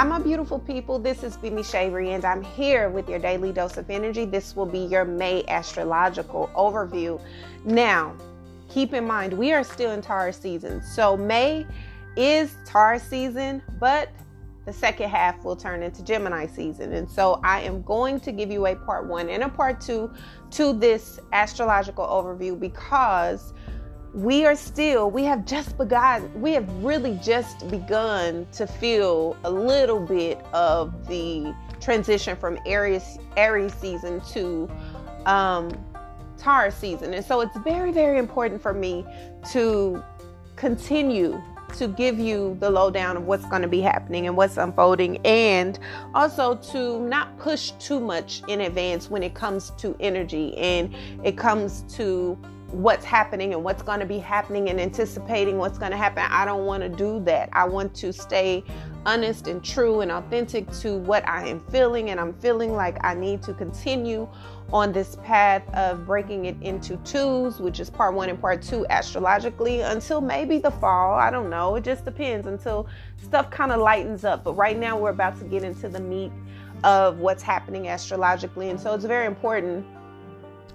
Hi, my beautiful people. This is Bimi Shavery, and I'm here with your daily dose of energy. This will be your May astrological overview. Now, keep in mind, we are still in Taurus season. So, May is Taurus season, but the second half will turn into Gemini season. And so I am going to give you a part one and a part two to this astrological overview because we are still, we have just begun, we have really just begun to feel a little bit of the transition from Aries, Aries season to um, Taurus season. And so it's very, very important for me to continue to give you the lowdown of what's going to be happening and what's unfolding, and also to not push too much in advance when it comes to energy and it comes to what's happening and what's going to be happening and anticipating what's going to happen. I don't want to do that. I want to stay honest and true and authentic to what I am feeling, and I'm feeling like I need to continue on this path of breaking it into twos, which is part one and part two astrologically, until maybe the fall. I don't know. It just depends until stuff kind of lightens up. But right now, we're about to get into the meat of what's happening astrologically. And so it's very important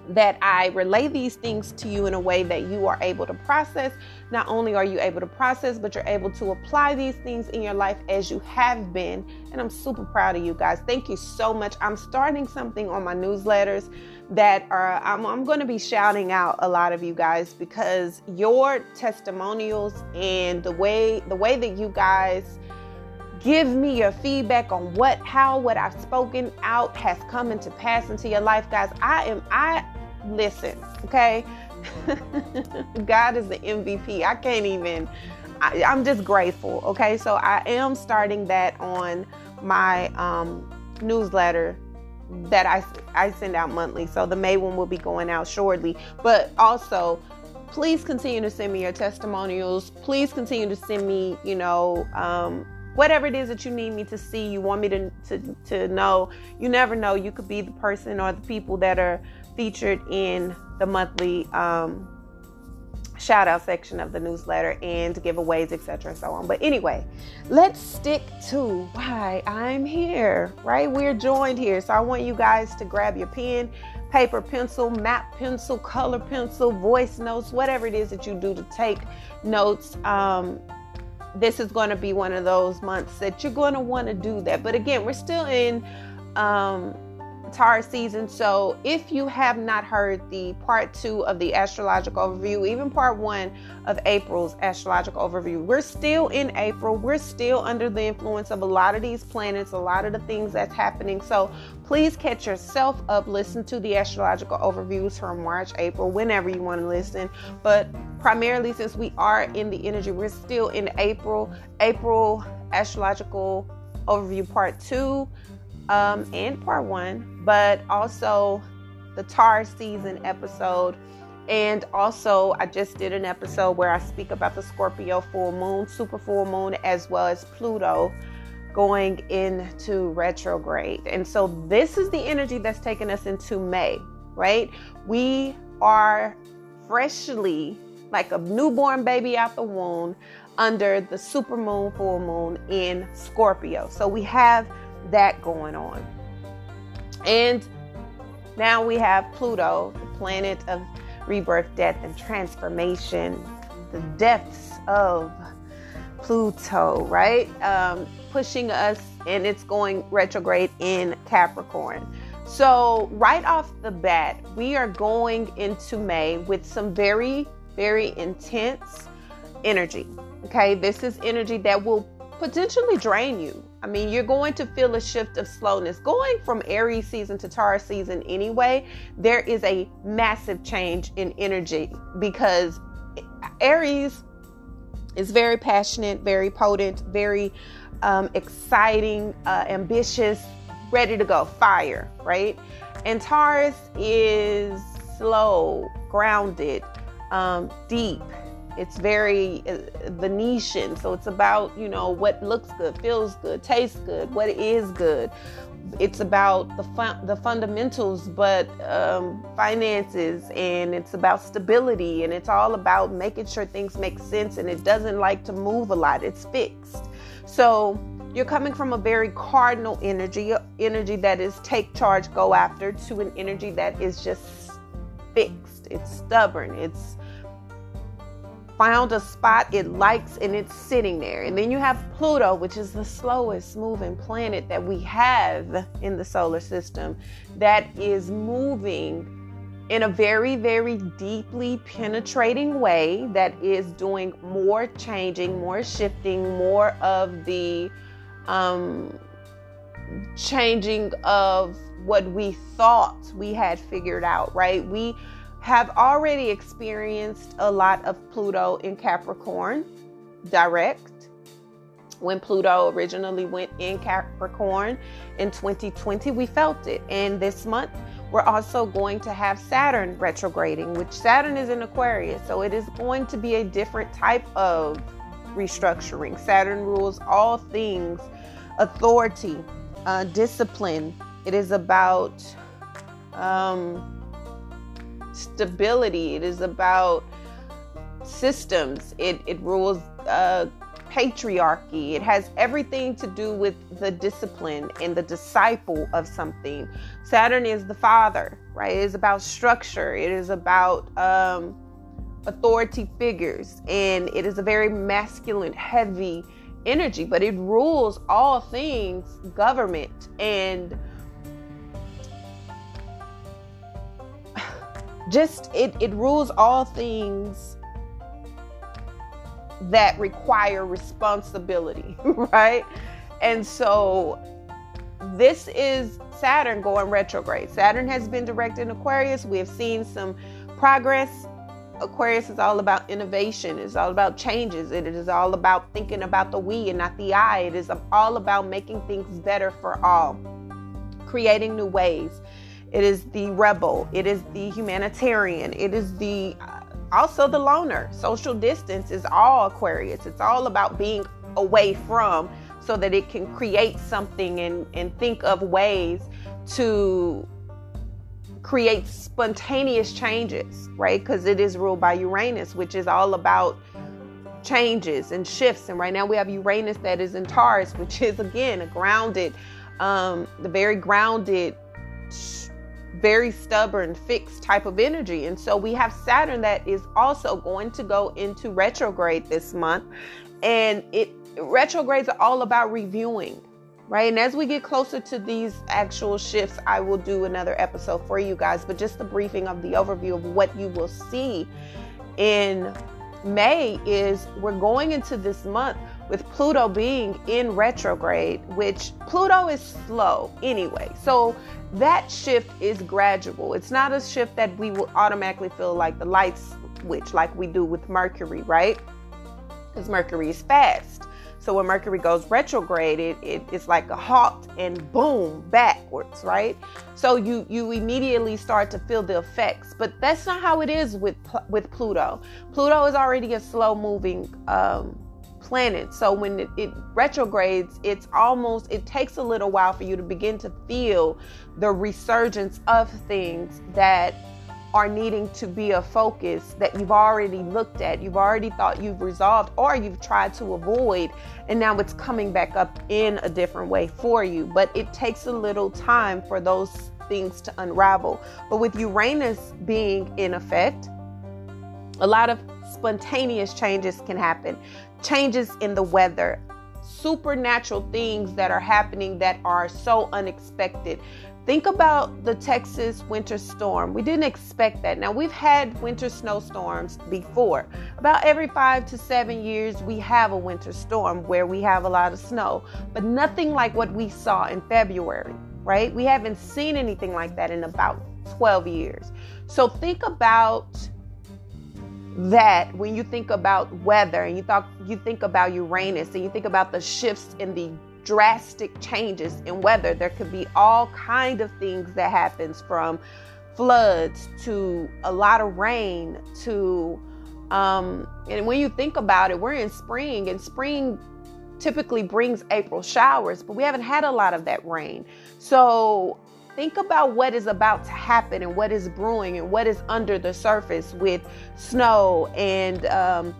that I relay these things to you in a way that you are able to process. Not only are you able to process, but you're able to apply these things in your life as you have been. And I'm super proud of you guys. Thank you so much. I'm starting something on my newsletters that are I'm, I'm going to be shouting out a lot of you guys because your testimonials and the way the way that you guys give me your feedback on what how what I've spoken out has come into pass into your life guys I am I listen, okay? God is the MVP. I can't even, I, am just grateful, okay? So I am starting that on my um, newsletter that I, I send out monthly. So the May one will be going out shortly. But also, please continue to send me your testimonials. Please continue to send me, you know, um, whatever it is that you need me to see, you want me to, to, to know. You never know. You could be the person or the people that are featured in the monthly um, shout out section of the newsletter and giveaways, etc., and so on. But anyway, let's stick to why I'm here, right? We're joined here. So I want you guys to grab your pen, paper, pencil, map pencil, color pencil, voice notes, whatever it is that you do to take notes. Um, this is going to be one of those months that you're going to want to do that. But again, we're still in um, Taurus season. So if you have not heard the part two of the astrological overview, even part one of April's astrological overview, we're still in April. We're still under the influence of a lot of these planets, a lot of the things that's happening. So please catch yourself up, listen to the astrological overviews from March, April, whenever you want to listen. But primarily, since we are in the energy, we're still in April. April astrological overview part two um, and part one, but also the Taurus season episode. And also, I just did an episode where I speak about the Scorpio full moon, super full moon, as well as Pluto going into retrograde. And so, this is the energy that's taking us into May, right? We are freshly, like a newborn baby out the womb, under the super moon, full moon in Scorpio. So, we have that going on. And now we have Pluto, the planet of rebirth, death, and transformation, the depths of Pluto, right? Um, pushing us, and it's going retrograde in Capricorn. So, right off the bat, we are going into May with some very, very intense energy. Okay, this is energy that will potentially drain you. I mean, you're going to feel a shift of slowness. Going from Aries season to Taurus season anyway, there is a massive change in energy because Aries is very passionate, very potent, very um, exciting, uh, ambitious, ready to go, fire, right? And Taurus is slow, grounded, um, deep, it's very uh, Venetian. So it's about, you know, what looks good, feels good, tastes good, what is good. It's about the the fundamentals, but um, finances, and it's about stability, and it's all about making sure things make sense. And it doesn't like to move a lot; it's fixed. So you're coming from a very cardinal energy, energy that is take charge, go after, to an energy that is just fixed. It's stubborn. It's found a spot it likes and it's sitting there. And then you have Pluto, which is the slowest moving planet that we have in the solar system, that is moving in a very, very deeply penetrating way, that is doing more changing, more shifting, more of the um, changing of what we thought we had figured out, right? We have already experienced a lot of Pluto in Capricorn direct. When Pluto originally went in Capricorn in 2020, we felt it. And this month, we're also going to have Saturn retrograding, which Saturn is in Aquarius. So it is going to be a different type of restructuring. Saturn rules all things authority, uh, discipline. It is about um, stability. It is about systems. It, it rules uh, patriarchy. It has everything to do with the discipline and the disciple of something. Saturn is the father, right? It is about structure. It is about um, authority figures. And it is a very masculine, heavy energy, but it rules all things government and just it, it rules all things that require responsibility, right? And so this is Saturn going retrograde. Saturn has been direct in Aquarius. We have seen some progress. Aquarius is all about innovation. It's all about changes. It is all about thinking about the we and not the I. It is all about making things better for all, creating new ways. It is the rebel. It is the humanitarian. It is the uh, also the loner. Social distance is all Aquarius. It's all about being away from so that it can create something and, and think of ways to create spontaneous changes, right? Because it is ruled by Uranus, which is all about changes and shifts. And right now we have Uranus that is in Taurus, which is again a grounded, um, the very grounded very stubborn, fixed type of energy. And so we have Saturn that is also going to go into retrograde this month. And it retrogrades are all about reviewing, right? And as we get closer to these actual shifts, I will do another episode for you guys, but just the briefing of the overview of what you will see in May is we're going into this month with Pluto being in retrograde, which Pluto is slow anyway. So that shift is gradual. It's not a shift that we will automatically feel like the light switch, like we do with Mercury, right? Because Mercury is fast. So when Mercury goes retrograde, it, it, it's like a halt and boom backwards, right? So you you immediately start to feel the effects, but that's not how it is with with Pluto. Pluto is already a slow moving um, planet. So when it, it, retrogrades, it's almost, it takes a little while for you to begin to feel the resurgence of things that are needing to be a focus that you've already looked at, you've already thought you've resolved, or you've tried to avoid, and now it's coming back up in a different way for you. But it takes a little time for those things to unravel. But with Uranus being in effect, a lot of spontaneous changes can happen changes in the weather, supernatural things that are happening that are so unexpected. Think about the Texas winter storm. We didn't expect that. Now, we've had winter snowstorms before. About every five to seven years, we have a winter storm where we have a lot of snow, but nothing like what we saw in February, right? We haven't seen anything like that in about 12 years. So, think about that when you think about weather and you thought you think about Uranus and you think about the shifts in the drastic changes in weather, there could be all kind of things that happens from floods to a lot of rain to um, and when you think about it, we're in spring and spring typically brings April showers, but we haven't had a lot of that rain. So think about what is about to happen and what is brewing and what is under the surface with snow and um,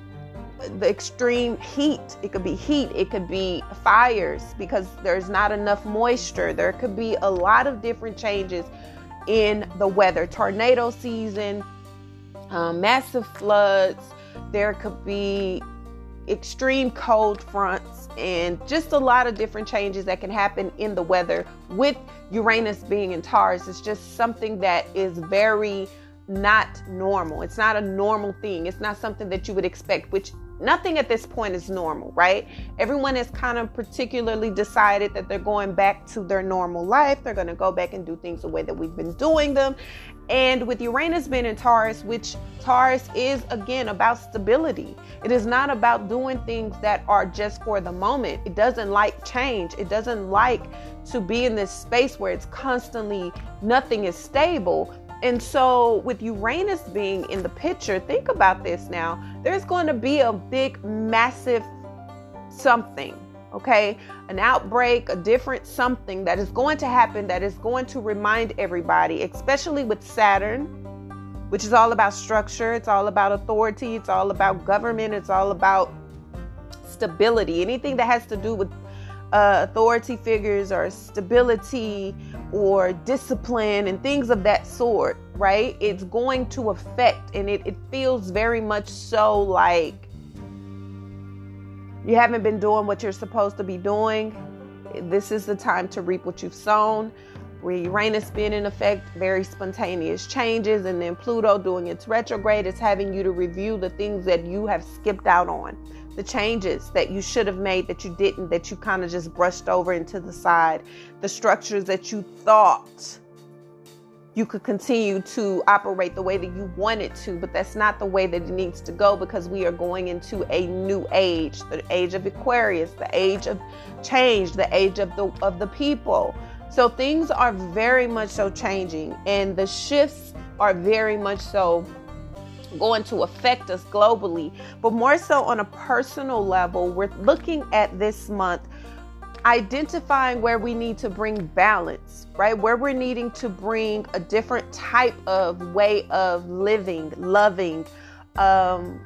the extreme heat. It could be heat, it could be fires because there's not enough moisture. There could be a lot of different changes in the weather. Tornado season, um, massive floods. There could be extreme cold fronts and just a lot of different changes that can happen in the weather with Uranus being in Taurus. It's just something that is very not normal. It's not a normal thing. It's not something that you would expect, which nothing at this point is normal, right? Everyone has kind of particularly decided that they're going back to their normal life. They're going to go back and do things the way that we've been doing them. And with Uranus being in Taurus, which Taurus is again about stability, it is not about doing things that are just for the moment. It doesn't like change, it doesn't like to be in this space where it's constantly nothing is stable. And so, with Uranus being in the picture, think about this now. There's going to be a big, massive something, okay? An outbreak, a different something that is going to happen that is going to remind everybody, especially with Saturn, which is all about structure, it's all about authority, it's all about government, it's all about stability. Anything that has to do with uh, authority figures or stability or discipline and things of that sort, right? It's going to affect, and it, it feels very much so like you haven't been doing what you're supposed to be doing. This is the time to reap what you've sown. Where Uranus being in effect, very spontaneous changes, and then Pluto doing its retrograde is having you to review the things that you have skipped out on the changes that you should have made that you didn't, that you kind of just brushed over into the side, the structures that you thought you could continue to operate the way that you wanted to, but that's not the way that it needs to go because we are going into a new age, the age of Aquarius, the age of change, the age of the of the people. So things are very much so changing and the shifts are very much so going to affect us globally, but more so on a personal level. We're looking at this month identifying where we need to bring balance, right? Where we're needing to bring a different type of way of living, loving, um,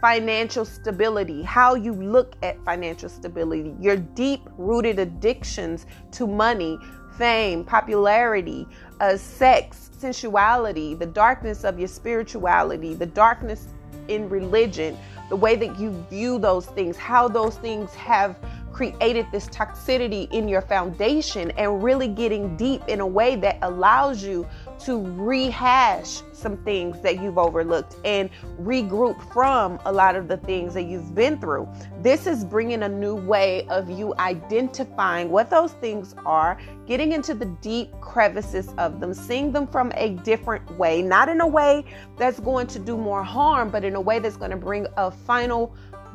financial stability, how you look at financial stability, your deep rooted addictions to money, fame, popularity, uh, sex, sensuality, the darkness of your spirituality, the darkness in religion, the way that you view those things, how those things have created this toxicity in your foundation, and really getting deep in a way that allows you to rehash some things that you've overlooked and regroup from a lot of the things that you've been through. This is bringing a new way of you identifying what those things are, getting into the deep crevices of them, seeing them from a different way, not in a way that's going to do more harm, but in a way that's going to bring a final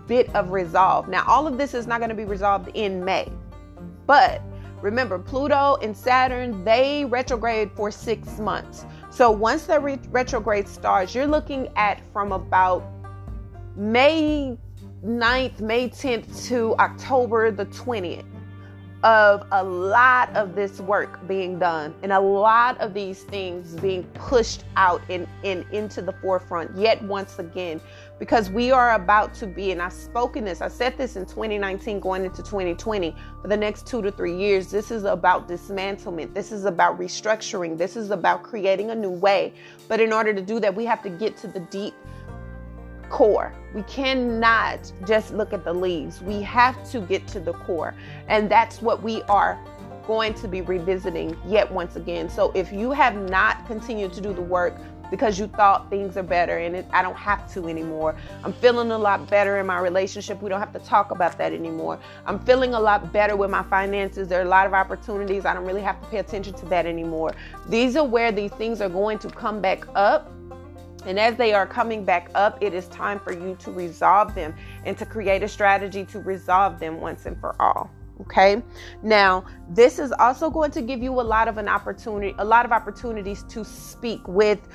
bit of resolve. Now, all of this is not going to be resolved in May, but Remember, Pluto and Saturn, they retrograde for six months. So once the re- retrograde starts, you're looking at from about May 9th, May 10th to October the 20th of a lot of this work being done and a lot of these things being pushed out and, and into the forefront yet once again because we are about to be and i've spoken this i said this in 2019 going into 2020 for the next two to three years this is about dismantlement this is about restructuring this is about creating a new way but in order to do that we have to get to the deep core. We cannot just look at the leaves. We have to get to the core. And that's what we are going to be revisiting yet once again. So if you have not continued to do the work because you thought things are better and it, I don't have to anymore. I'm feeling a lot better in my relationship. We don't have to talk about that anymore. I'm feeling a lot better with my finances. There are a lot of opportunities. I don't really have to pay attention to that anymore. These are where these things are going to come back up and as they are coming back up, it is time for you to resolve them and to create a strategy to resolve them once and for all. Okay. Now, this is also going to give you a lot of an opportunity, a lot of opportunities to speak with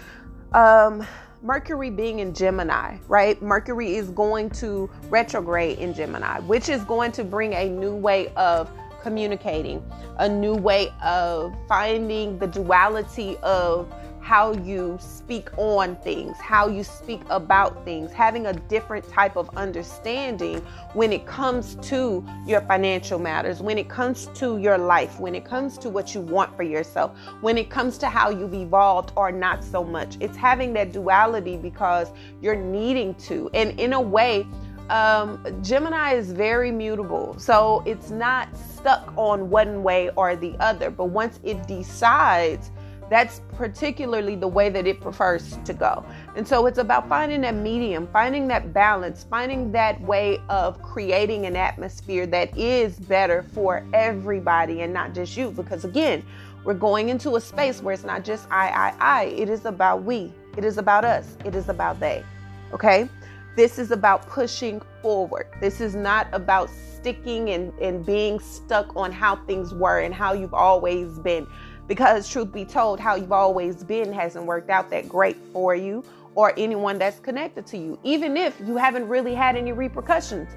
um, Mercury being in Gemini, right? Mercury is going to retrograde in Gemini, which is going to bring a new way of communicating, a new way of finding the duality of how you speak on things, how you speak about things, having a different type of understanding when it comes to your financial matters, when it comes to your life, when it comes to what you want for yourself, when it comes to how you've evolved or not so much. It's having that duality because you're needing to. And in a way, um, Gemini is very mutable. So it's not stuck on one way or the other. But once it decides, that's particularly the way that it prefers to go. And so it's about finding that medium, finding that balance, finding that way of creating an atmosphere that is better for everybody and not just you. Because again, we're going into a space where it's not just I, I, I. It is about we. It is about us. It is about they. Okay? This is about pushing forward. This is not about sticking and, and being stuck on how things were and how you've always been because truth be told how you've always been hasn't worked out that great for you or anyone that's connected to you. Even if you haven't really had any repercussions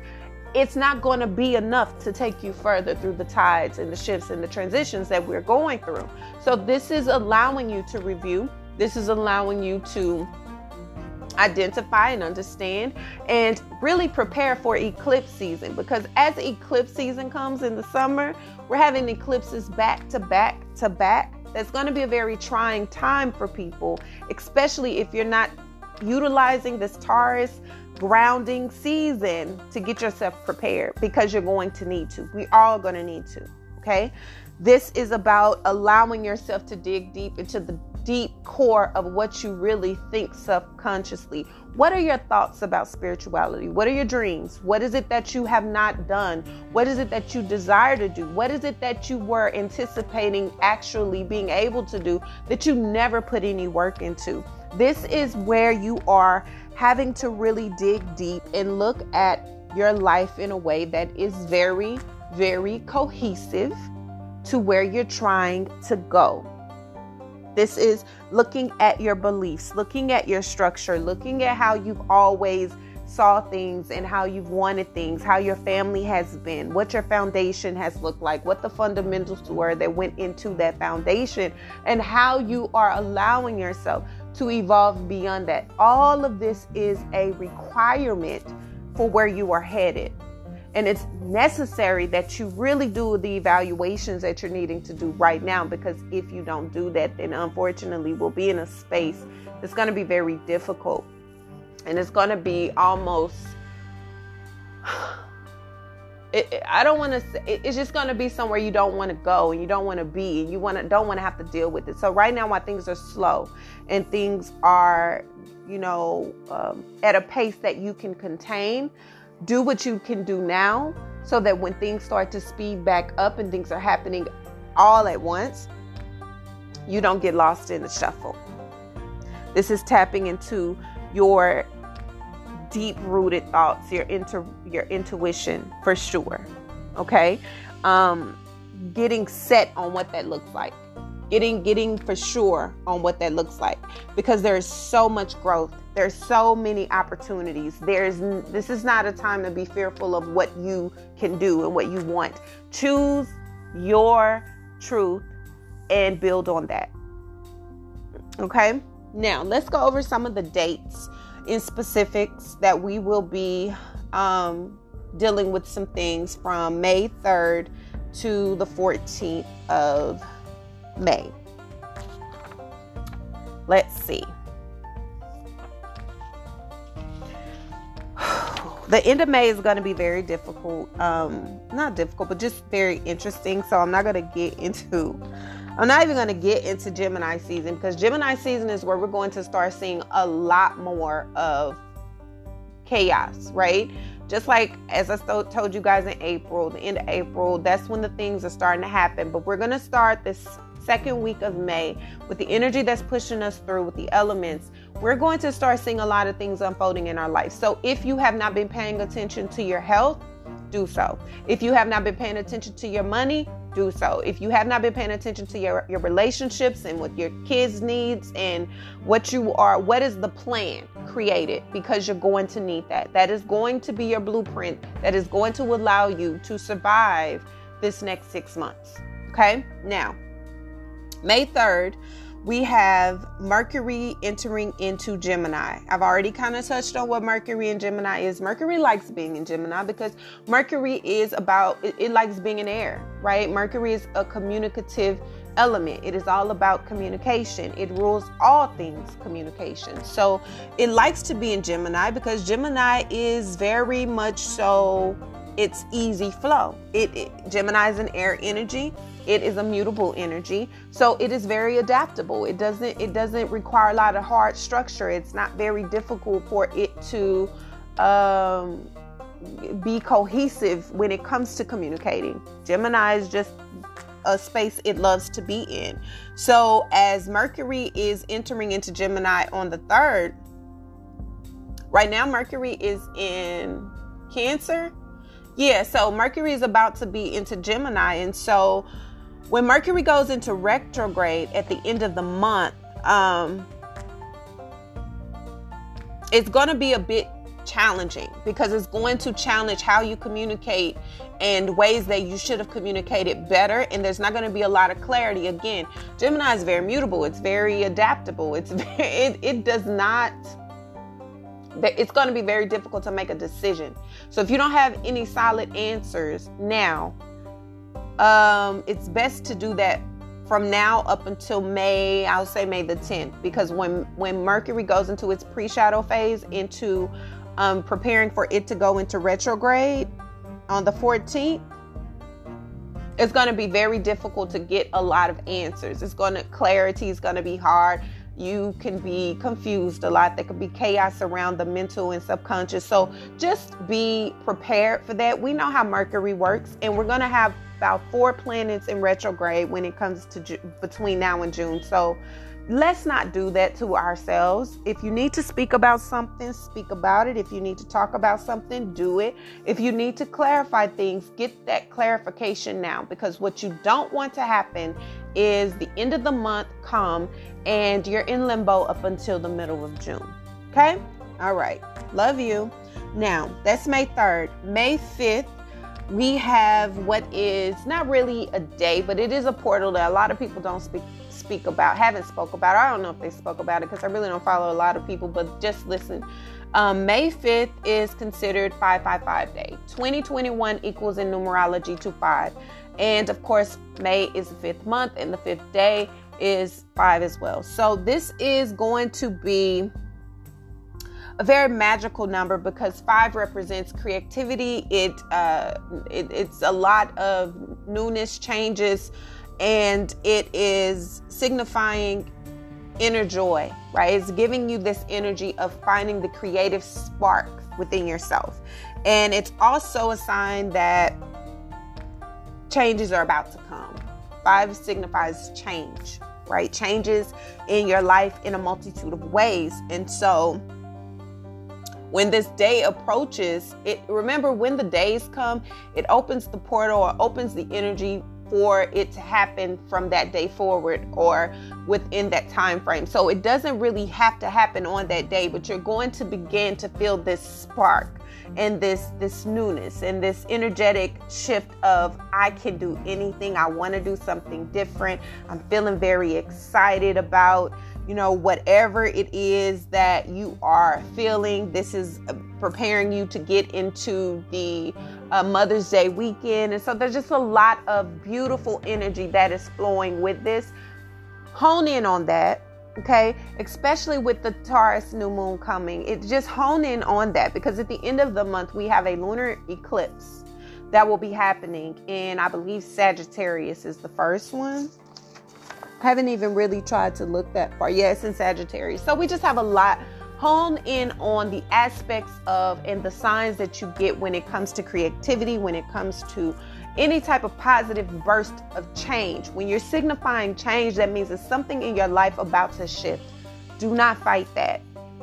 it's not going to be enough to take you further through the tides and the shifts and the transitions that we're going through. So this is allowing you to review. This is allowing you to identify and understand and really prepare for eclipse season because as eclipse season comes in the summer we're having eclipses back to back to back. That's going to be a very trying time for people, especially if you're not utilizing this Taurus grounding season to get yourself prepared because you're going to need to. We all going to need to. Okay. This is about allowing yourself to dig deep into the deep core of what you really think subconsciously. What are your thoughts about spirituality? What are your dreams? What is it that you have not done? What is it that you desire to do? What is it that you were anticipating actually being able to do that you never put any work into? This is where you are having to really dig deep and look at your life in a way that is very, very cohesive to where you're trying to go. This is looking at your beliefs, looking at your structure, looking at how you've always saw things and how you've wanted things, how your family has been, what your foundation has looked like, what the fundamentals were that went into that foundation, and how you are allowing yourself to evolve beyond that. All of this is a requirement for where you are headed. And it's necessary that you really do the evaluations that you're needing to do right now because if you don't do that, then unfortunately we'll be in a space that's going to be very difficult. And it's going to be almost. It, I don't want to it's just going to be somewhere you don't want to go and you don't want to be and you want to don't want to have to deal with it. So right now, while things are slow and things are, you know, um, at a pace that you can contain, do what you can do now so that when things start to speed back up and things are happening all at once, you don't get lost in the shuffle. This is tapping into your deep rooted thoughts, your inter, your intuition for sure. Okay? Um, getting set on what that looks like getting getting for sure on what that looks like because there's so much growth there's so many opportunities there's this is not a time to be fearful of what you can do and what you want choose your truth and build on that okay now let's go over some of the dates in specifics that we will be um, dealing with some things from may 3rd to the 14th of May. Let's see. the end of May is going to be very difficult. Um, not difficult, but just very interesting. So I'm not going to get into. I'm not even going to get into Gemini season because Gemini season is where we're going to start seeing a lot more of chaos, right? Just like as I told you guys in April, the end of April, that's when the things are starting to happen. But we're going to start this second week of May, with the energy that's pushing us through, with the elements, we're going to start seeing a lot of things unfolding in our life. So if you have not been paying attention to your health, do so. If you have not been paying attention to your money, do so. If you have not been paying attention to your, your relationships and what your kids' needs and what you are, what is the plan created? Because you're going to need that. That is going to be your blueprint that is going to allow you to survive this next six months. Okay? Now, May 3rd, we have Mercury entering into Gemini. I've already kind of touched on what Mercury in Gemini is. Mercury likes being in Gemini because Mercury is about, it, it likes being in air, right? Mercury is a communicative element. It is all about communication. It rules all things communication. So it likes to be in Gemini because Gemini is very much so it's easy flow. It, it Gemini is an air energy. It is a mutable energy. So it is very adaptable. It doesn't it doesn't require a lot of hard structure. It's not very difficult for it to um, be cohesive when it comes to communicating. Gemini is just a space it loves to be in. So as Mercury is entering into Gemini on the 3rd, right now Mercury is in Cancer. Yeah, so Mercury is about to be into Gemini and so when Mercury goes into retrograde at the end of the month, um, it's going to be a bit challenging because it's going to challenge how you communicate and ways that you should have communicated better. And there's not going to be a lot of clarity. Again gemini is very mutable. It's very adaptable. It's very, it, it does not it's going to be very difficult to make a decision. So if you don't have any solid answers now um, it's best to do that from now up until May, I'll say May the 10th, because when when Mercury goes into its pre-shadow phase, into um, preparing for it to go into retrograde on the 14th, it's going to be very difficult to get a lot of answers. It's going to clarity is going to be hard. You can be confused a lot. There could be chaos around the mental and subconscious. So just be prepared for that. We know how Mercury works, and we're going to have about four planets in retrograde when it comes to between now and June. So let's not do that to ourselves. If you need to speak about something, speak about it. If you need to talk about something, do it. If you need to clarify things, get that clarification now because what you don't want to happen is the end of the month come and you're in limbo up until the middle of June. Okay? All right. Love you. Now, that's May 3rd. May 5th we have what is not really a day, but it is a portal that a lot of people don't speak speak about, haven't spoke about. I don't know if they spoke about it because I really don't follow a lot of people, but just listen. Um, May 5th is considered 555 day. 2021 equals in numerology to five. And of course, May is the fifth month, and the fifth day is five as well. So this is going to be a very magical number because five represents creativity. It, uh, it it's a lot of newness, changes, and it is signifying inner joy. Right? It's giving you this energy of finding the creative spark within yourself, and it's also a sign that changes are about to come. Five signifies change, right? Changes in your life in a multitude of ways, and so when this day approaches, it remember when the days come, it opens the portal or opens the energy for it to happen from that day forward or within that time frame. So it doesn't really have to happen on that day, but you're going to begin to feel this spark and this this newness and this energetic shift of I can do anything. I want to do something different. I'm feeling very excited about you know, whatever it is that you are feeling. This is uh, preparing you to get into the uh, Mother's Day weekend. And so there's just a lot of beautiful energy that is flowing with this. Hone in on that. Okay, especially with the Taurus new moon coming, it just hone in on that because at the end of the month we have a lunar eclipse that will be happening, and I believe Sagittarius is the first one I haven't even really tried to look that far. Yes, in Sagittarius. So we just have a lot hone in on the aspects of and the signs that you get when it comes to creativity, when it comes to any type of positive burst of change. When you're signifying change, that means it's something in your life about to shift. Do not fight that.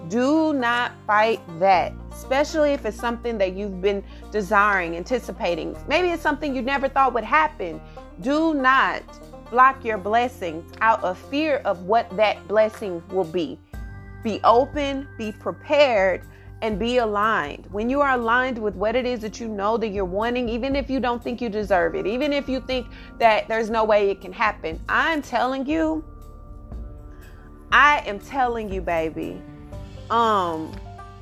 Do not fight that, especially if it's something that you've been desiring, anticipating. Maybe it's something you never thought would happen. Do not block your blessings out of fear of what that blessing will be. Be open, be prepared, and be aligned. When you are aligned with what it is that you know that you're wanting, even if you don't think you deserve it, even if you think that there's no way it can happen, I'm telling you, I am telling you, baby, um,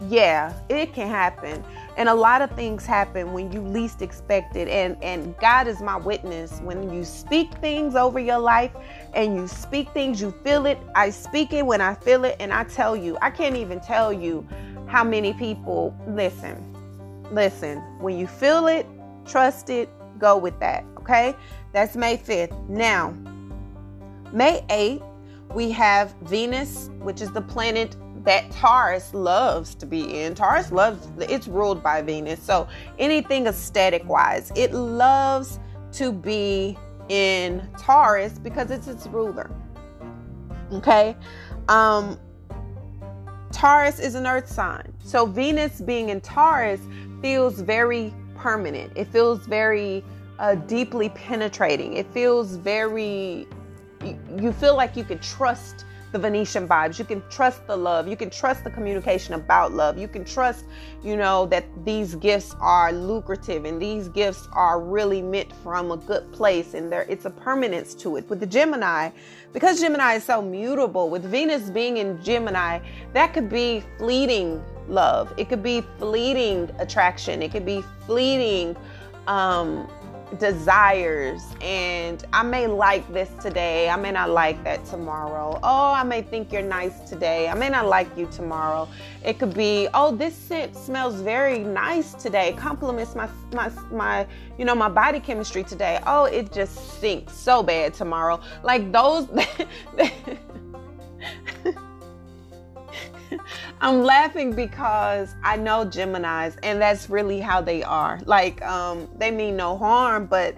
yeah, it can happen. And a lot of things happen when you least expect it. And, and God is my witness. When you speak things over your life and you speak things, you feel it. I speak it when I feel it. And I tell you, I can't even tell you how many people listen. Listen, when you feel it, trust it, go with that. Okay? That's May 5th. Now, May 8th, we have Venus, which is the planet that Taurus loves to be in. Taurus loves it's ruled by Venus. So anything aesthetic wise, it loves to be in Taurus because it's its ruler. Okay? Um Taurus is an earth sign. So Venus being in Taurus feels very permanent. It feels very uh, deeply penetrating. It feels very you, feel like you can trust the Venetian vibes. You can trust the love. You can trust the communication about love. You can trust, you know, that these gifts are lucrative and these gifts are really meant from a good place and there it's a permanence to it. With the Gemini, because Gemini is so mutable, with Venus being in Gemini, that could be fleeting love. It could be fleeting attraction. It could be fleeting um desires and I may like this today. I may not like that tomorrow. Oh, I may think you're nice today. I may not like you tomorrow. It could be, oh, this scent smells very nice today. Compliments my my my you know, my body chemistry today. Oh, it just stinks so bad tomorrow. Like those I'm laughing because I know Geminis, and that's really how they are. Like, um, they mean no harm, but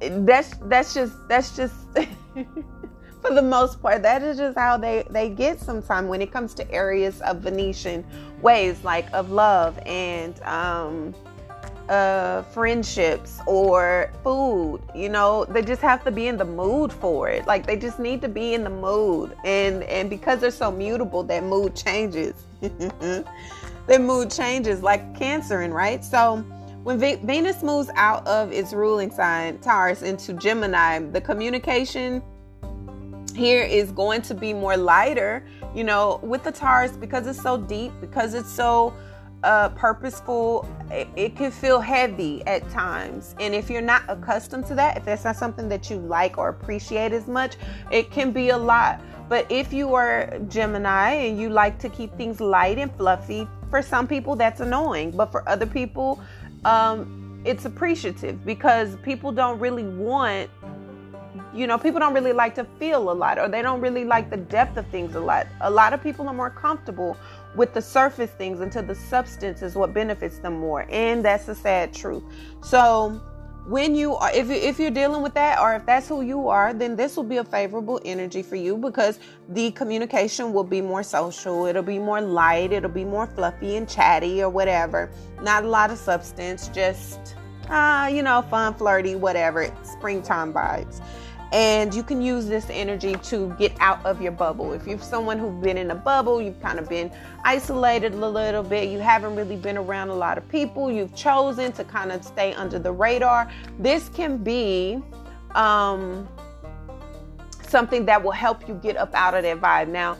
that's that's just that's just for the most part that is just how they they get sometimes when it comes to areas of Venetian ways, like of love and um uh, friendships or food. You know, they just have to be in the mood for it. Like they just need to be in the mood, and and because they're so mutable, that mood changes. their mood changes like Cancerian, right? So when v- Venus moves out of its ruling sign Taurus into Gemini, the communication here is going to be more lighter. You know, with the Taurus because it's so deep, because it's so uh, purposeful, it, it can feel heavy at times. And if you're not accustomed to that, if that's not something that you like or appreciate as much, it can be a lot. But if you are Gemini and you like to keep things light and fluffy, for some people that's annoying. But for other people, um, it's appreciative because people don't really want you know, people don't really like to feel a lot or they don't really like the depth of things a lot. A lot of people are more comfortable with the surface things until the substance is what benefits them more. And that's the sad truth. So, when you are if, if you're dealing with that or if that's who you are then this will be a favorable energy for you because the communication will be more social it'll be more light it'll be more fluffy and chatty or whatever not a lot of substance just uh you know fun flirty whatever springtime vibes and you can use this energy to get out of your bubble. If you're someone who's been in a bubble, you've kind of been isolated a little bit, you haven't really been around a lot of people, you've chosen to kind of stay under the radar, this can be um, something that will help you get up out of that vibe. Now,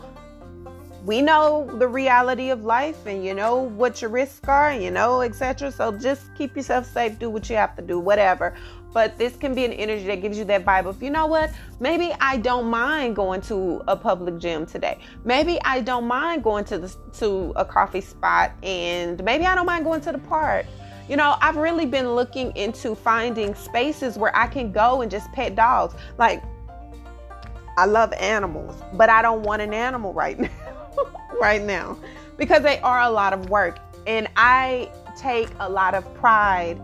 we know the reality of life and you know what your risks are, and you know, etc. So just keep yourself safe, do what you have to do, whatever but this can be an energy that gives you that vibe of, you know what? Maybe I don't mind going to a public gym today. Maybe I don't mind going to the to a coffee spot and maybe I don't mind going to the park. You know, I've really been looking into finding spaces where I can go and just pet dogs. Like I love animals, but I don't want an animal right now. Right now because they are a lot of work and I take a lot of pride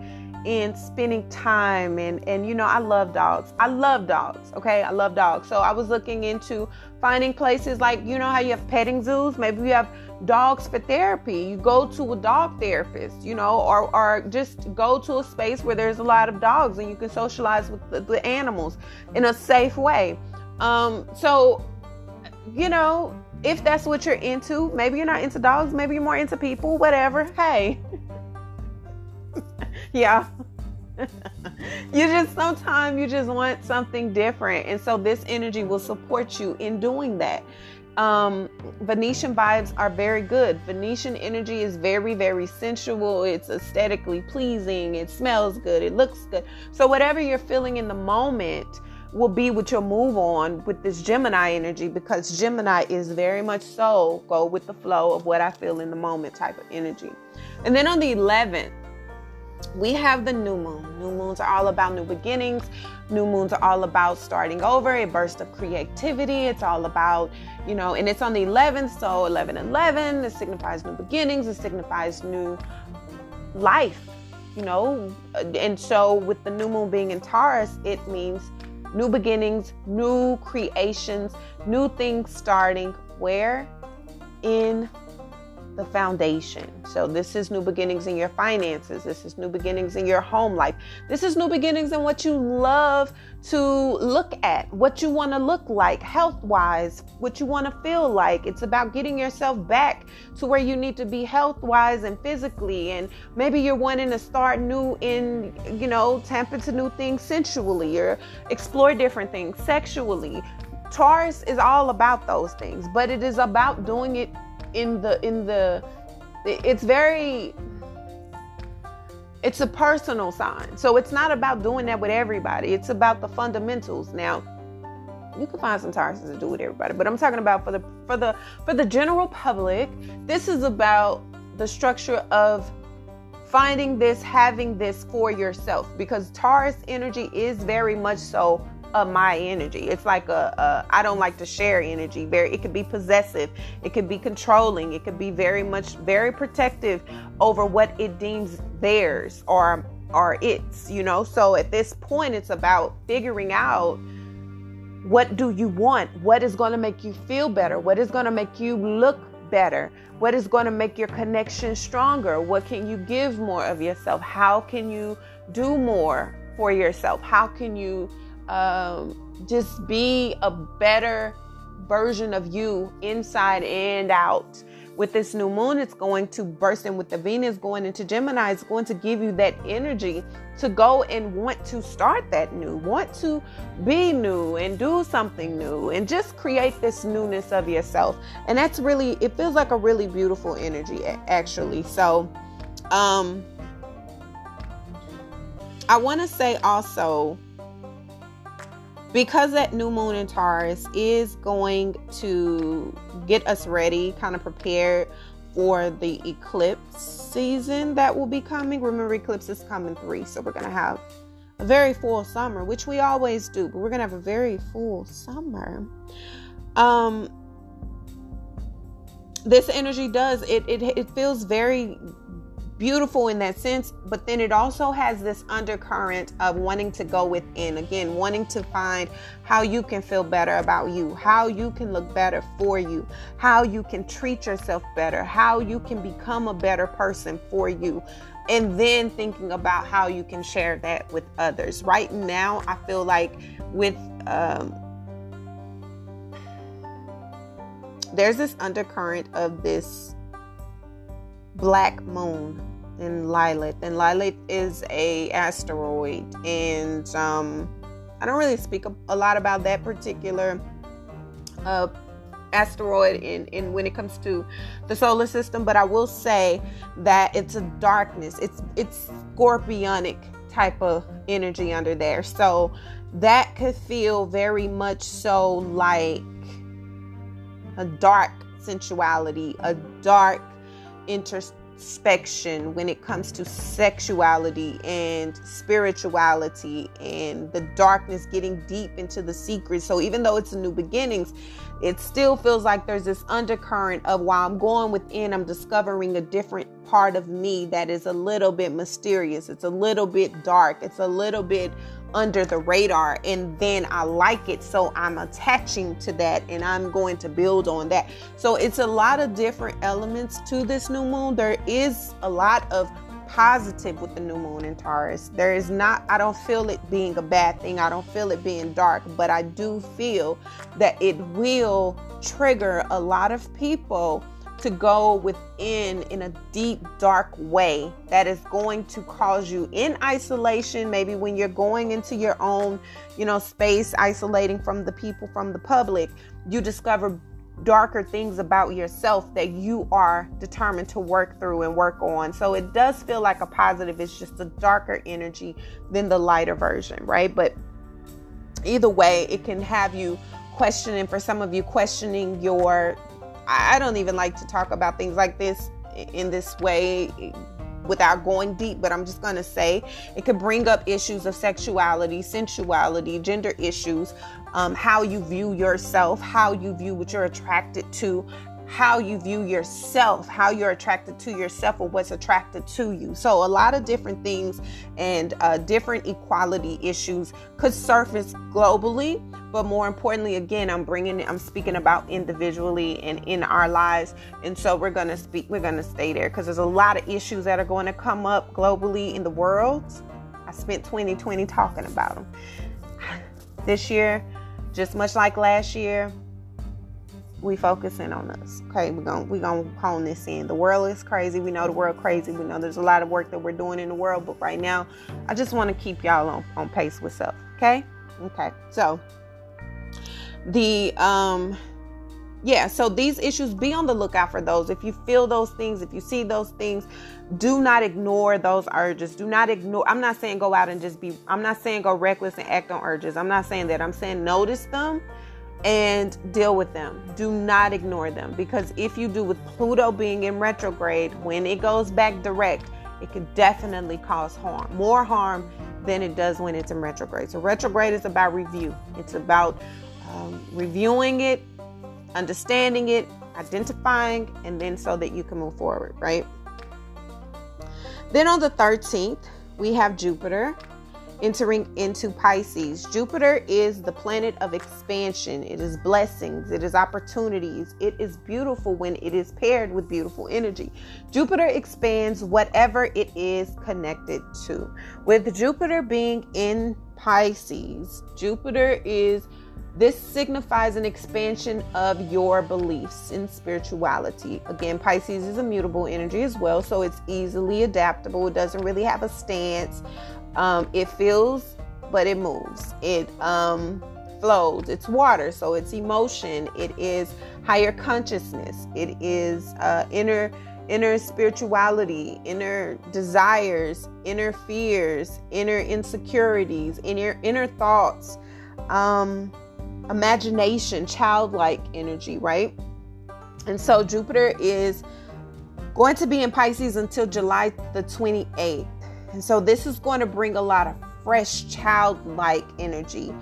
in spending time and and you know I love dogs. I love dogs, okay? I love dogs. So I was looking into finding places like you know how you have petting zoos, maybe you have dogs for therapy. You go to a dog therapist, you know, or or just go to a space where there's a lot of dogs and you can socialize with the, the animals in a safe way. Um so you know, if that's what you're into, maybe you're not into dogs, maybe you're more into people, whatever. Hey, yeah. you just sometimes you just want something different. And so this energy will support you in doing that. Um, Venetian vibes are very good. Venetian energy is very, very sensual. It's aesthetically pleasing. It smells good. It looks good. So, whatever you're feeling in the moment will be what you'll move on with this Gemini energy because Gemini is very much so go with the flow of what I feel in the moment type of energy. And then on the 11th, we have the new moon. New moons are all about new beginnings. New moons are all about starting over, a burst of creativity. It's all about, you know, and it's on the 11th, so 11 11, it signifies new beginnings, it signifies new life, you know. And so with the new moon being in Taurus, it means new beginnings, new creations, new things starting where? In the foundation. So, this is new beginnings in your finances. This is new beginnings in your home life. This is new beginnings in what you love to look at, what you want to look like health wise, what you want to feel like. It's about getting yourself back to where you need to be health wise and physically. And maybe you're wanting to start new in, you know, tap into new things sensually or explore different things sexually. Taurus is all about those things, but it is about doing it in the in the it's very it's a personal sign. So it's not about doing that with everybody. It's about the fundamentals. Now, you can find some Tauruses to do with everybody, but I'm talking about for the for the for the general public, this is about the structure of finding this, having this for yourself because Taurus energy is very much so of my energy. It's like a, a I don't like to share energy. Very it could be possessive, it could be controlling, it could be very much very protective over what it deems theirs or or its, you know. So at this point it's about figuring out what do you want? What is going to make you feel better? What is going to make you look better? What is going to make your connection stronger? What can you give more of yourself? How can you do more for yourself? How can you um, just be a better version of you inside and out. With this new moon, it's going to burst in with the Venus going into Gemini. It's going to give you that energy to go and want to start that new, want to be new and do something new and just create this newness of yourself. And that's really, it feels like a really beautiful energy, actually. So, um, I want to say also, because that new moon in Taurus is going to get us ready, kind of prepared for the eclipse season that will be coming. Remember, eclipse is coming three, so we're going to have a very full summer, which we always do, but we're going to have a very full summer. Um, this energy does it, it it feels very beautiful in that sense, but then it also has this undercurrent of wanting to go within again, wanting to find how you can feel better about you, how you can look better for you, how you can treat yourself better, how you can become a better person for you. And then thinking about how you can share that with others. Right now, I feel like with um, there's this undercurrent of this black moon in Lilith, and Lilith is a asteroid, and um, I don't really speak a, a lot about that particular uh, asteroid in, in when it comes to the solar system, but I will say that it's a darkness. It's it's scorpionic type of energy under there. So that could feel very much so like a dark sensuality, a dark inter introspection when it comes to sexuality and spirituality and the darkness getting deep into the secrets. So even though it's a new beginnings, it still feels like there's this undercurrent of while I'm going within, I'm discovering a different part of me that is a little bit mysterious. It's a little bit dark. It's a little bit under the radar and then I like it so I'm attaching to that and I'm going to build on that. So it's a lot of different elements to this new moon. There is a lot of positive with the new moon in Taurus. There is not I don't feel it being a bad thing. I don't feel it being dark, but I do feel that it will trigger a lot of people to go within in a deep, dark way that is going to cause you in isolation. Maybe when you're going into your own, you know, space, isolating from the people, from the public, you discover darker things about yourself that you are determined to work through and work on. So it does feel like a positive. It's just a darker energy than the lighter version, right? But either way, it can have you questioning, for some of you, questioning your. I don't even like to talk about things like this in this way without going deep, but I'm just going to say it could bring up issues of sexuality, sensuality, gender issues, um, how you view yourself, how you view what you're attracted to, how you view yourself, how you're attracted to yourself, or what's attracted to you. So, a lot of different things and uh, different equality issues could surface globally. But more importantly, again, I'm bringing, I'm speaking about individually and in our lives. And so we're to speak, we're to stay there because there's a lot of issues that are going to come up globally in the world. I spent 2020 talking about them. This year, just much like last year, we focusing on us. Okay, we're gonna we're gonna hone this in. The world is crazy. We know the world crazy. We know there's a lot of work that we're doing in the world, but right now, I just want to keep y'all on, on pace with stuff. Okay? Okay. So the um yeah, so these issues, be on the lookout for those. If you feel those things, if you see those things, do not ignore those urges. Do not ignore. I'm not saying go out and just be, I'm not saying go reckless and act on urges. I'm not saying that. I'm saying notice them and deal with them. Do not ignore them because if you do with Pluto being in retrograde, when it goes back direct, it could definitely cause harm, more harm than it does when it's in retrograde. So, retrograde is about review, it's about um, reviewing it, understanding it, identifying, and then so that you can move forward, right? Then on the 13th, we have Jupiter entering into Pisces. Jupiter is the planet of expansion, it is blessings, it is opportunities. It is beautiful when it is paired with beautiful energy. Jupiter expands whatever it is connected to. With Jupiter being in Pisces, Jupiter is this signifies an expansion of your beliefs in spirituality. Again, Pisces is a mutable energy as well, so it's easily adaptable. It doesn't really have a stance. Um, it feels, but it moves. It um, flows. It's water, so it's emotion. It is higher consciousness. It is uh, inner inner spirituality, inner desires, inner fears, inner insecurities, inner inner thoughts, um, imagination, childlike energy, right? And so Jupiter is going to be in Pisces until July the 28th. And so this is going to bring a lot of fresh childlike energy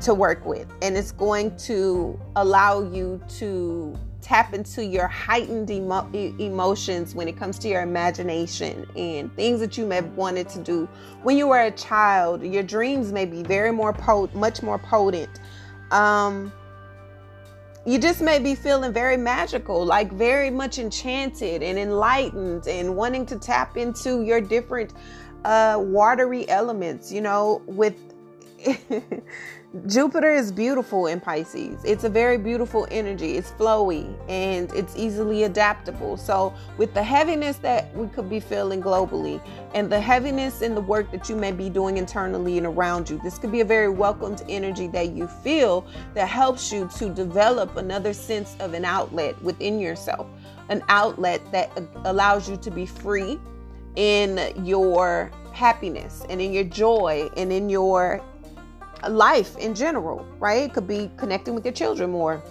to work with. And it's going to allow you to tap into your heightened emo- emotions when it comes to your imagination and things that you may have wanted to do when you were a child. Your dreams may be very more pot- much more potent. Um, you just may be feeling very magical, like very much enchanted and enlightened and wanting to tap into your different uh, watery elements, you know, with Jupiter is beautiful in Pisces. It's a very beautiful energy. It's flowy and it's easily adaptable. So, with the heaviness that we could be feeling globally and the heaviness in the work that you may be doing internally and around you, this could be a very welcomed energy that you feel that helps you to develop another sense of an outlet within yourself, an outlet that allows you to be free in your happiness and in your joy and in your life in general, right? It could be connecting with your children more,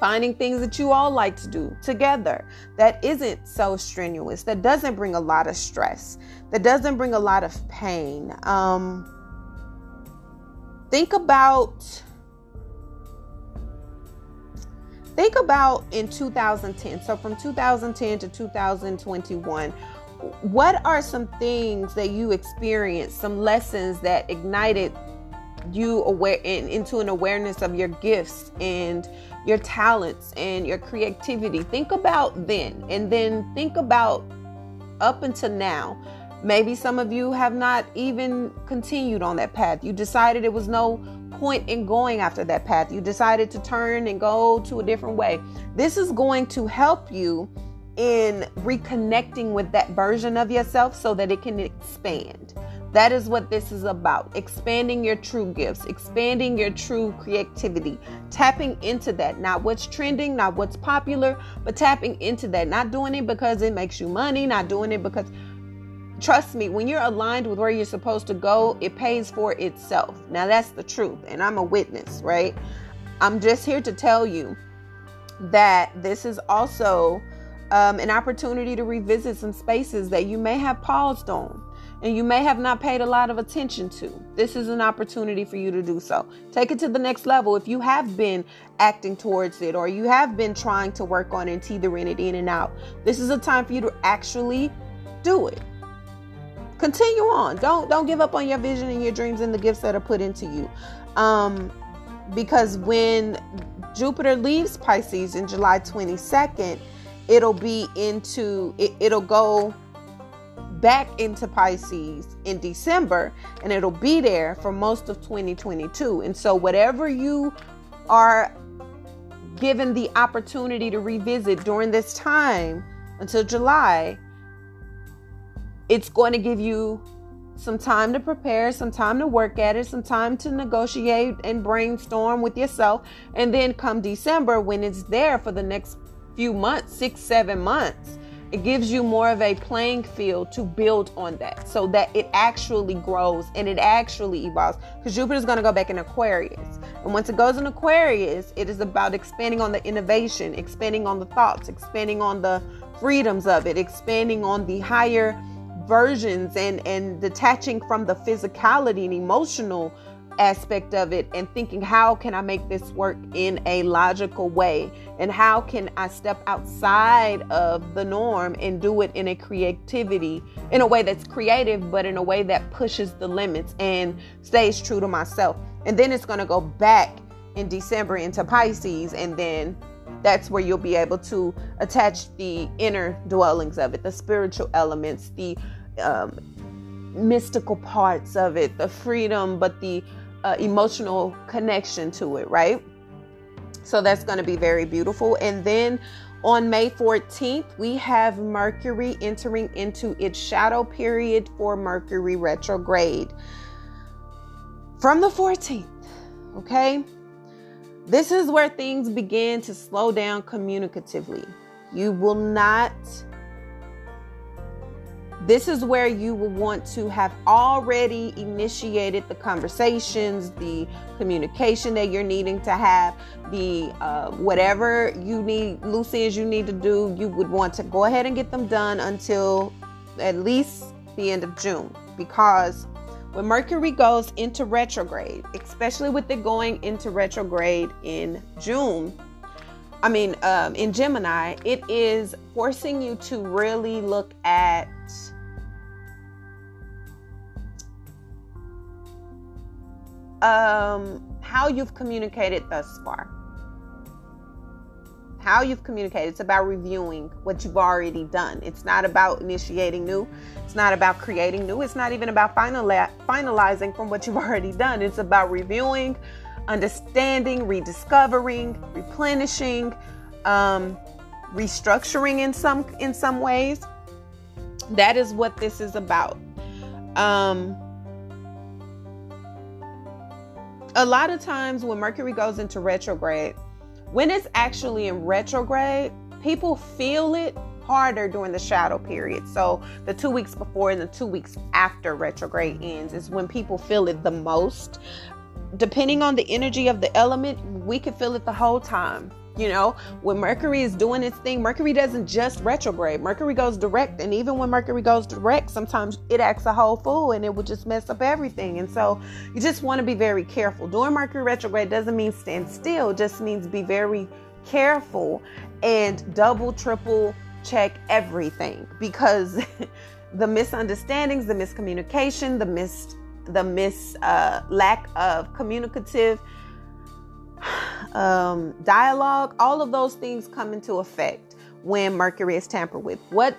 finding things that you all like to do together that isn't so strenuous, that doesn't bring a lot of stress, that doesn't bring a lot of pain. Um, think about think about in 2010 so from 2010 to 2021 what are some things that you experienced some lessons that ignited you aware in, into an awareness of your gifts and your talents and your creativity think about then and then think about up until now Maybe some of you have not even continued on that path. You decided it was no point in going after that path. You decided to turn and go to a different way. This is going to help you in reconnecting with that version of yourself so that it can expand. That is what this is about. Expanding your true gifts, expanding your true creativity, tapping into that. Not what's trending, not what's popular, but tapping into that. Not doing it because it makes you money, not doing it because trust me, when you're aligned with where you're supposed to go, it pays for itself. Now, that's the truth, and I'm a witness, right? I'm just here to tell you that this is also um, an opportunity to revisit some spaces that you may have paused on and you may have not paid a lot of attention to. This is an opportunity for you to do so. Take it to the next level. If you have been acting towards it or you have been trying to work on and tethering it in and out, this is a time for you to actually do it. Continue on. Don't don't give up on your vision and your dreams and the gifts that are put into you. Um, because when Jupiter leaves Pisces in July 22nd, it'll be into it, it'll go back into Pisces in December and it'll be there for most of 2022. And so, whatever you are given the opportunity to revisit during this time until July, it's going to give you some time to prepare, some time to work at it, some time to negotiate and brainstorm with yourself. And then come December, when it's there for the next few months, six, seven months, it gives you more of a playing field to build on that so that it actually grows and it actually evolves. Because Jupiter is going to go back in Aquarius. And once it goes in Aquarius, it is about expanding on the innovation, expanding on the thoughts, expanding on the freedoms of it, expanding on the higher versions and and detaching from the physicality and emotional aspect of it and thinking, how can I make this work in a logical way? And how can I step outside of the norm and do it in a creativity, in a way that's creative, but in a way that pushes the limits and stays true to myself? And then it's going to go back in December into Pisces, and then that's where you'll be able to attach the inner dwellings of it, the spiritual elements, the um, mystical parts of it, the freedom, but the uh, emotional connection to it, right? So that's going to be very beautiful. And then on May 14th, we have Mercury entering into its shadow period for Mercury retrograde. From the 14th, okay? This is where things begin to slow down communicatively. You will not this is where you will want to have already initiated the conversations, the communication that you're needing to have, the uh, whatever you need, loose ends you need to do. You would want to go ahead and get them done until at least the end of June because when Mercury goes into retrograde, especially with it going into retrograde in June, I mean, um, in Gemini, it is forcing you to really look at um, how you've communicated thus far. How you've communicated. It's about reviewing what you've already done. It's not about initiating new. It's not about creating new. It's not even about finali- finalizing from what you've already done. It's about reviewing, understanding, rediscovering, replenishing, um, restructuring in some in some ways. That is what this is about. Um, a lot of times when Mercury goes into retrograde, when it's actually in retrograde, people feel it harder during the shadow period. So the two weeks before and the two weeks after retrograde ends is when people feel it the most. Depending on the energy of the element, we can feel it the whole time. You know, when Mercury is doing its thing, Mercury doesn't just retrograde. Mercury goes direct. And even when Mercury goes direct, sometimes it acts a whole fool and it will just mess up everything. And so you just want to be very careful. Doing Mercury retrograde doesn't mean stand still, just means be very careful and double, triple check everything because the misunderstandings, the miscommunication, the mis the mis uh, lack of communicative um, dialogue, all of those things come into effect when Mercury is tampered with. What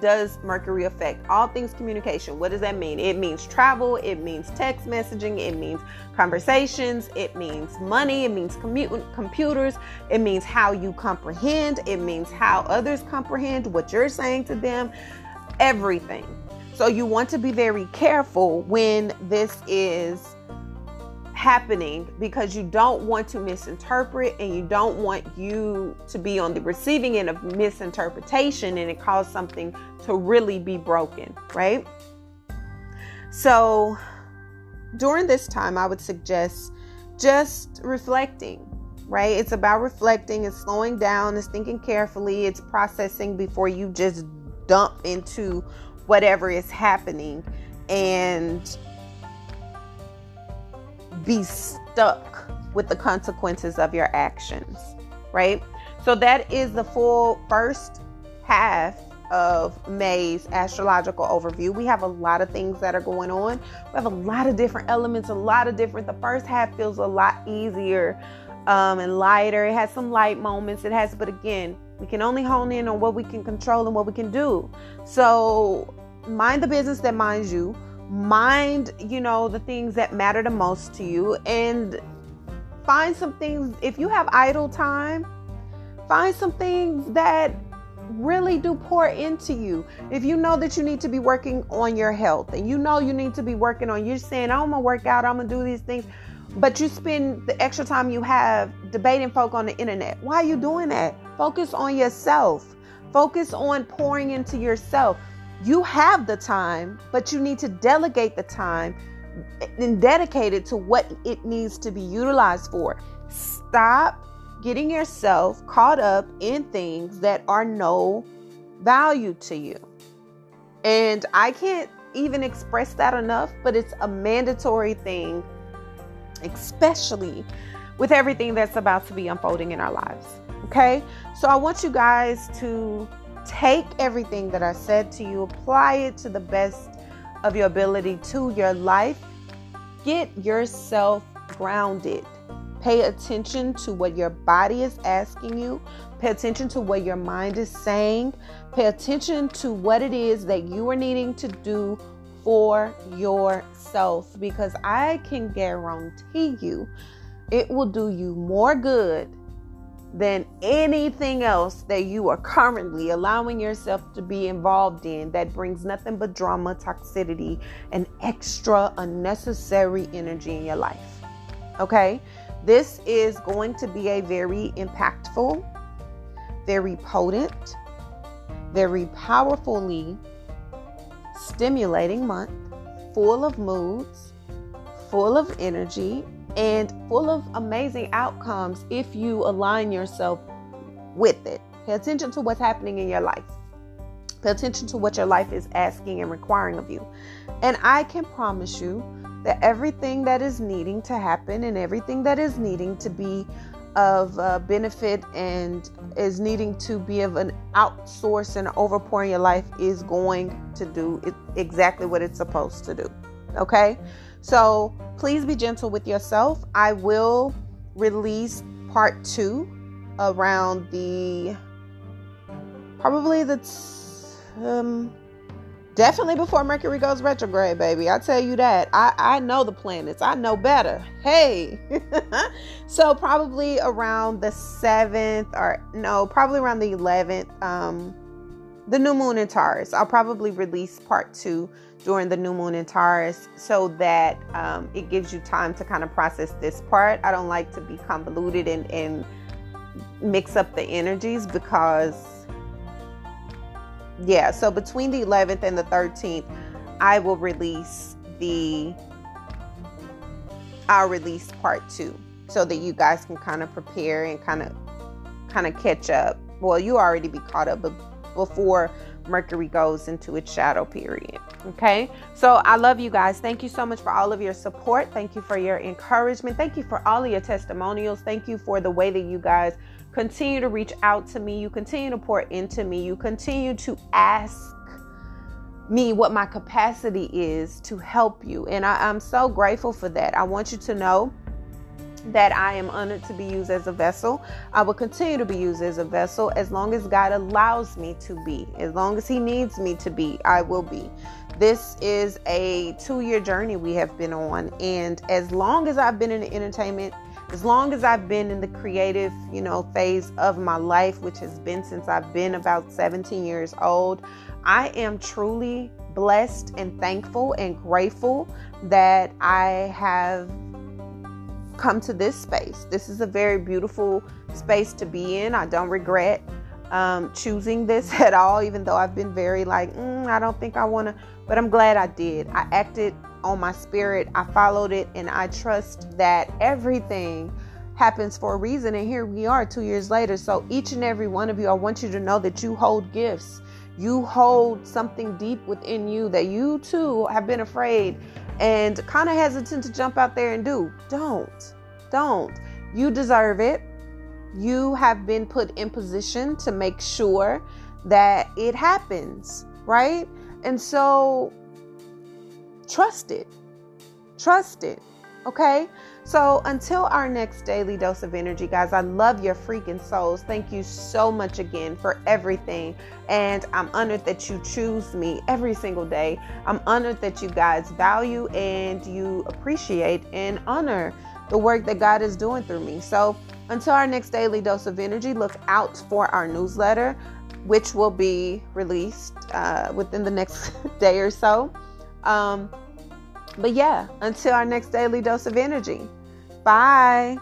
does Mercury affect? All things communication. What does that mean? It means travel, it means text messaging, it means conversations, it means money, it means commu- computers, it means how you comprehend, it means how others comprehend what you're saying to them, everything. So you want to be very careful when this is happening because you don't want to misinterpret and you don't want you to be on the receiving end of misinterpretation and it cause something to really be broken, right? So during this time, I would suggest just reflecting, right? It's about reflecting, it's slowing down, it's thinking carefully, it's processing before you just dump into whatever is happening and be stuck with the consequences of your actions, right? So that is the full first half of May's astrological overview. We have a lot of things that are going on. We have a lot of different elements, a lot of different. The first half feels a lot easier um, and lighter. It has some light moments. It has, but again, we can only hone in on what we can control and what we can do. So mind the business that minds you mind, you know, the things that matter the most to you and find some things if you have idle time, find some things that really do pour into you. If you know that you need to be working on your health and you know you need to be working on you're saying, I'm gonna work out, I'm gonna do these things, but you spend the extra time you have debating folk on the internet. Why are you doing that? Focus on yourself. Focus on pouring into yourself you have the time, but you need to delegate the time and dedicate it to what it needs to be utilized for. Stop getting yourself caught up in things that are no value to you. And I can't even express that enough, but it's a mandatory thing, especially with everything that's about to be unfolding in our lives. Okay? So I want you guys to Take everything that I said to you, apply it to the best of your ability to your life. Get yourself grounded. Pay attention to what your body is asking you. Pay attention to what your mind is saying. Pay attention to what it is that you are needing to do for yourself because I can guarantee you it will do you more good than anything else that you are currently allowing yourself to be involved in that brings nothing but drama, toxicity, and extra unnecessary energy in your life. Okay? This is going to be a very impactful, very potent, very powerfully stimulating month, full of moods, full of energy, and full of amazing outcomes if you align yourself with it. Pay attention to what's happening in your life. Pay attention to what your life is asking and requiring of you. And I can promise you that everything that is needing to happen and everything that is needing to be of uh, benefit and is needing to be of an outsource and overpour in your life is going to do it, exactly what it's supposed to do. Okay? So please be gentle with yourself. I will release part two around the probably the um definitely before Mercury goes retrograde, baby. I tell you that. I I know the planets. I know better. Hey. so probably around the 7th or no, probably around the 11th um the new moon in Taurus. I'll probably release part 2 during the new moon in Taurus so that um, it gives you time to kind of process this part. I don't like to be convoluted and, and mix up the energies because, yeah, so between the 11th and the 13th, I will release the, I'll release part two so that you guys can kind of prepare and kind of, kind of catch up. Well, you already be caught up, but before Mercury goes into its shadow period. Okay, so I love you guys. Thank you so much for all of your support. Thank you for your encouragement. Thank you for all of your testimonials. Thank you for the way that you guys continue to reach out to me. You continue to pour into me. You continue to ask me what my capacity is to help you. And I, am so grateful for that. I want you to know that I am honored to be used as a vessel. I will continue to be used as a vessel as long as God allows me to be. As long as He needs me to be, I will be. This is a two year journey we have been on. And as long as I've been in the entertainment, as long as I've been in the creative, you know, phase of my life, which has been since I've been about 17 years old, I am truly blessed and thankful and grateful that I have come to this space. This is a very beautiful space to be in. I don't regret um, choosing this at all, even though I've been very like, mm, I don't think I want to, but I'm glad I did. I acted on my spirit, I followed it, and I trust that everything happens for a reason. And here we are two years later. So, each and every one of you, I want you to know that you hold gifts. You hold something deep within you that you too have been afraid and kind of hesitant to jump out there and do. Don't. Don't. You deserve it. You have been put in position to make sure that it happens, right? And so trust it. Trust it. Okay? So until our next daily dose of energy, guys, I love your freaking souls. Thank you so much again for everything. And I'm honored that you choose me every single day. I'm honored that you guys value and you appreciate and honor the work that God is doing through me. So until our next daily dose of energy, look out for our newsletter, which will be released uh, within the next day or so. Um, but yeah, until our next daily dose of energy. Bye.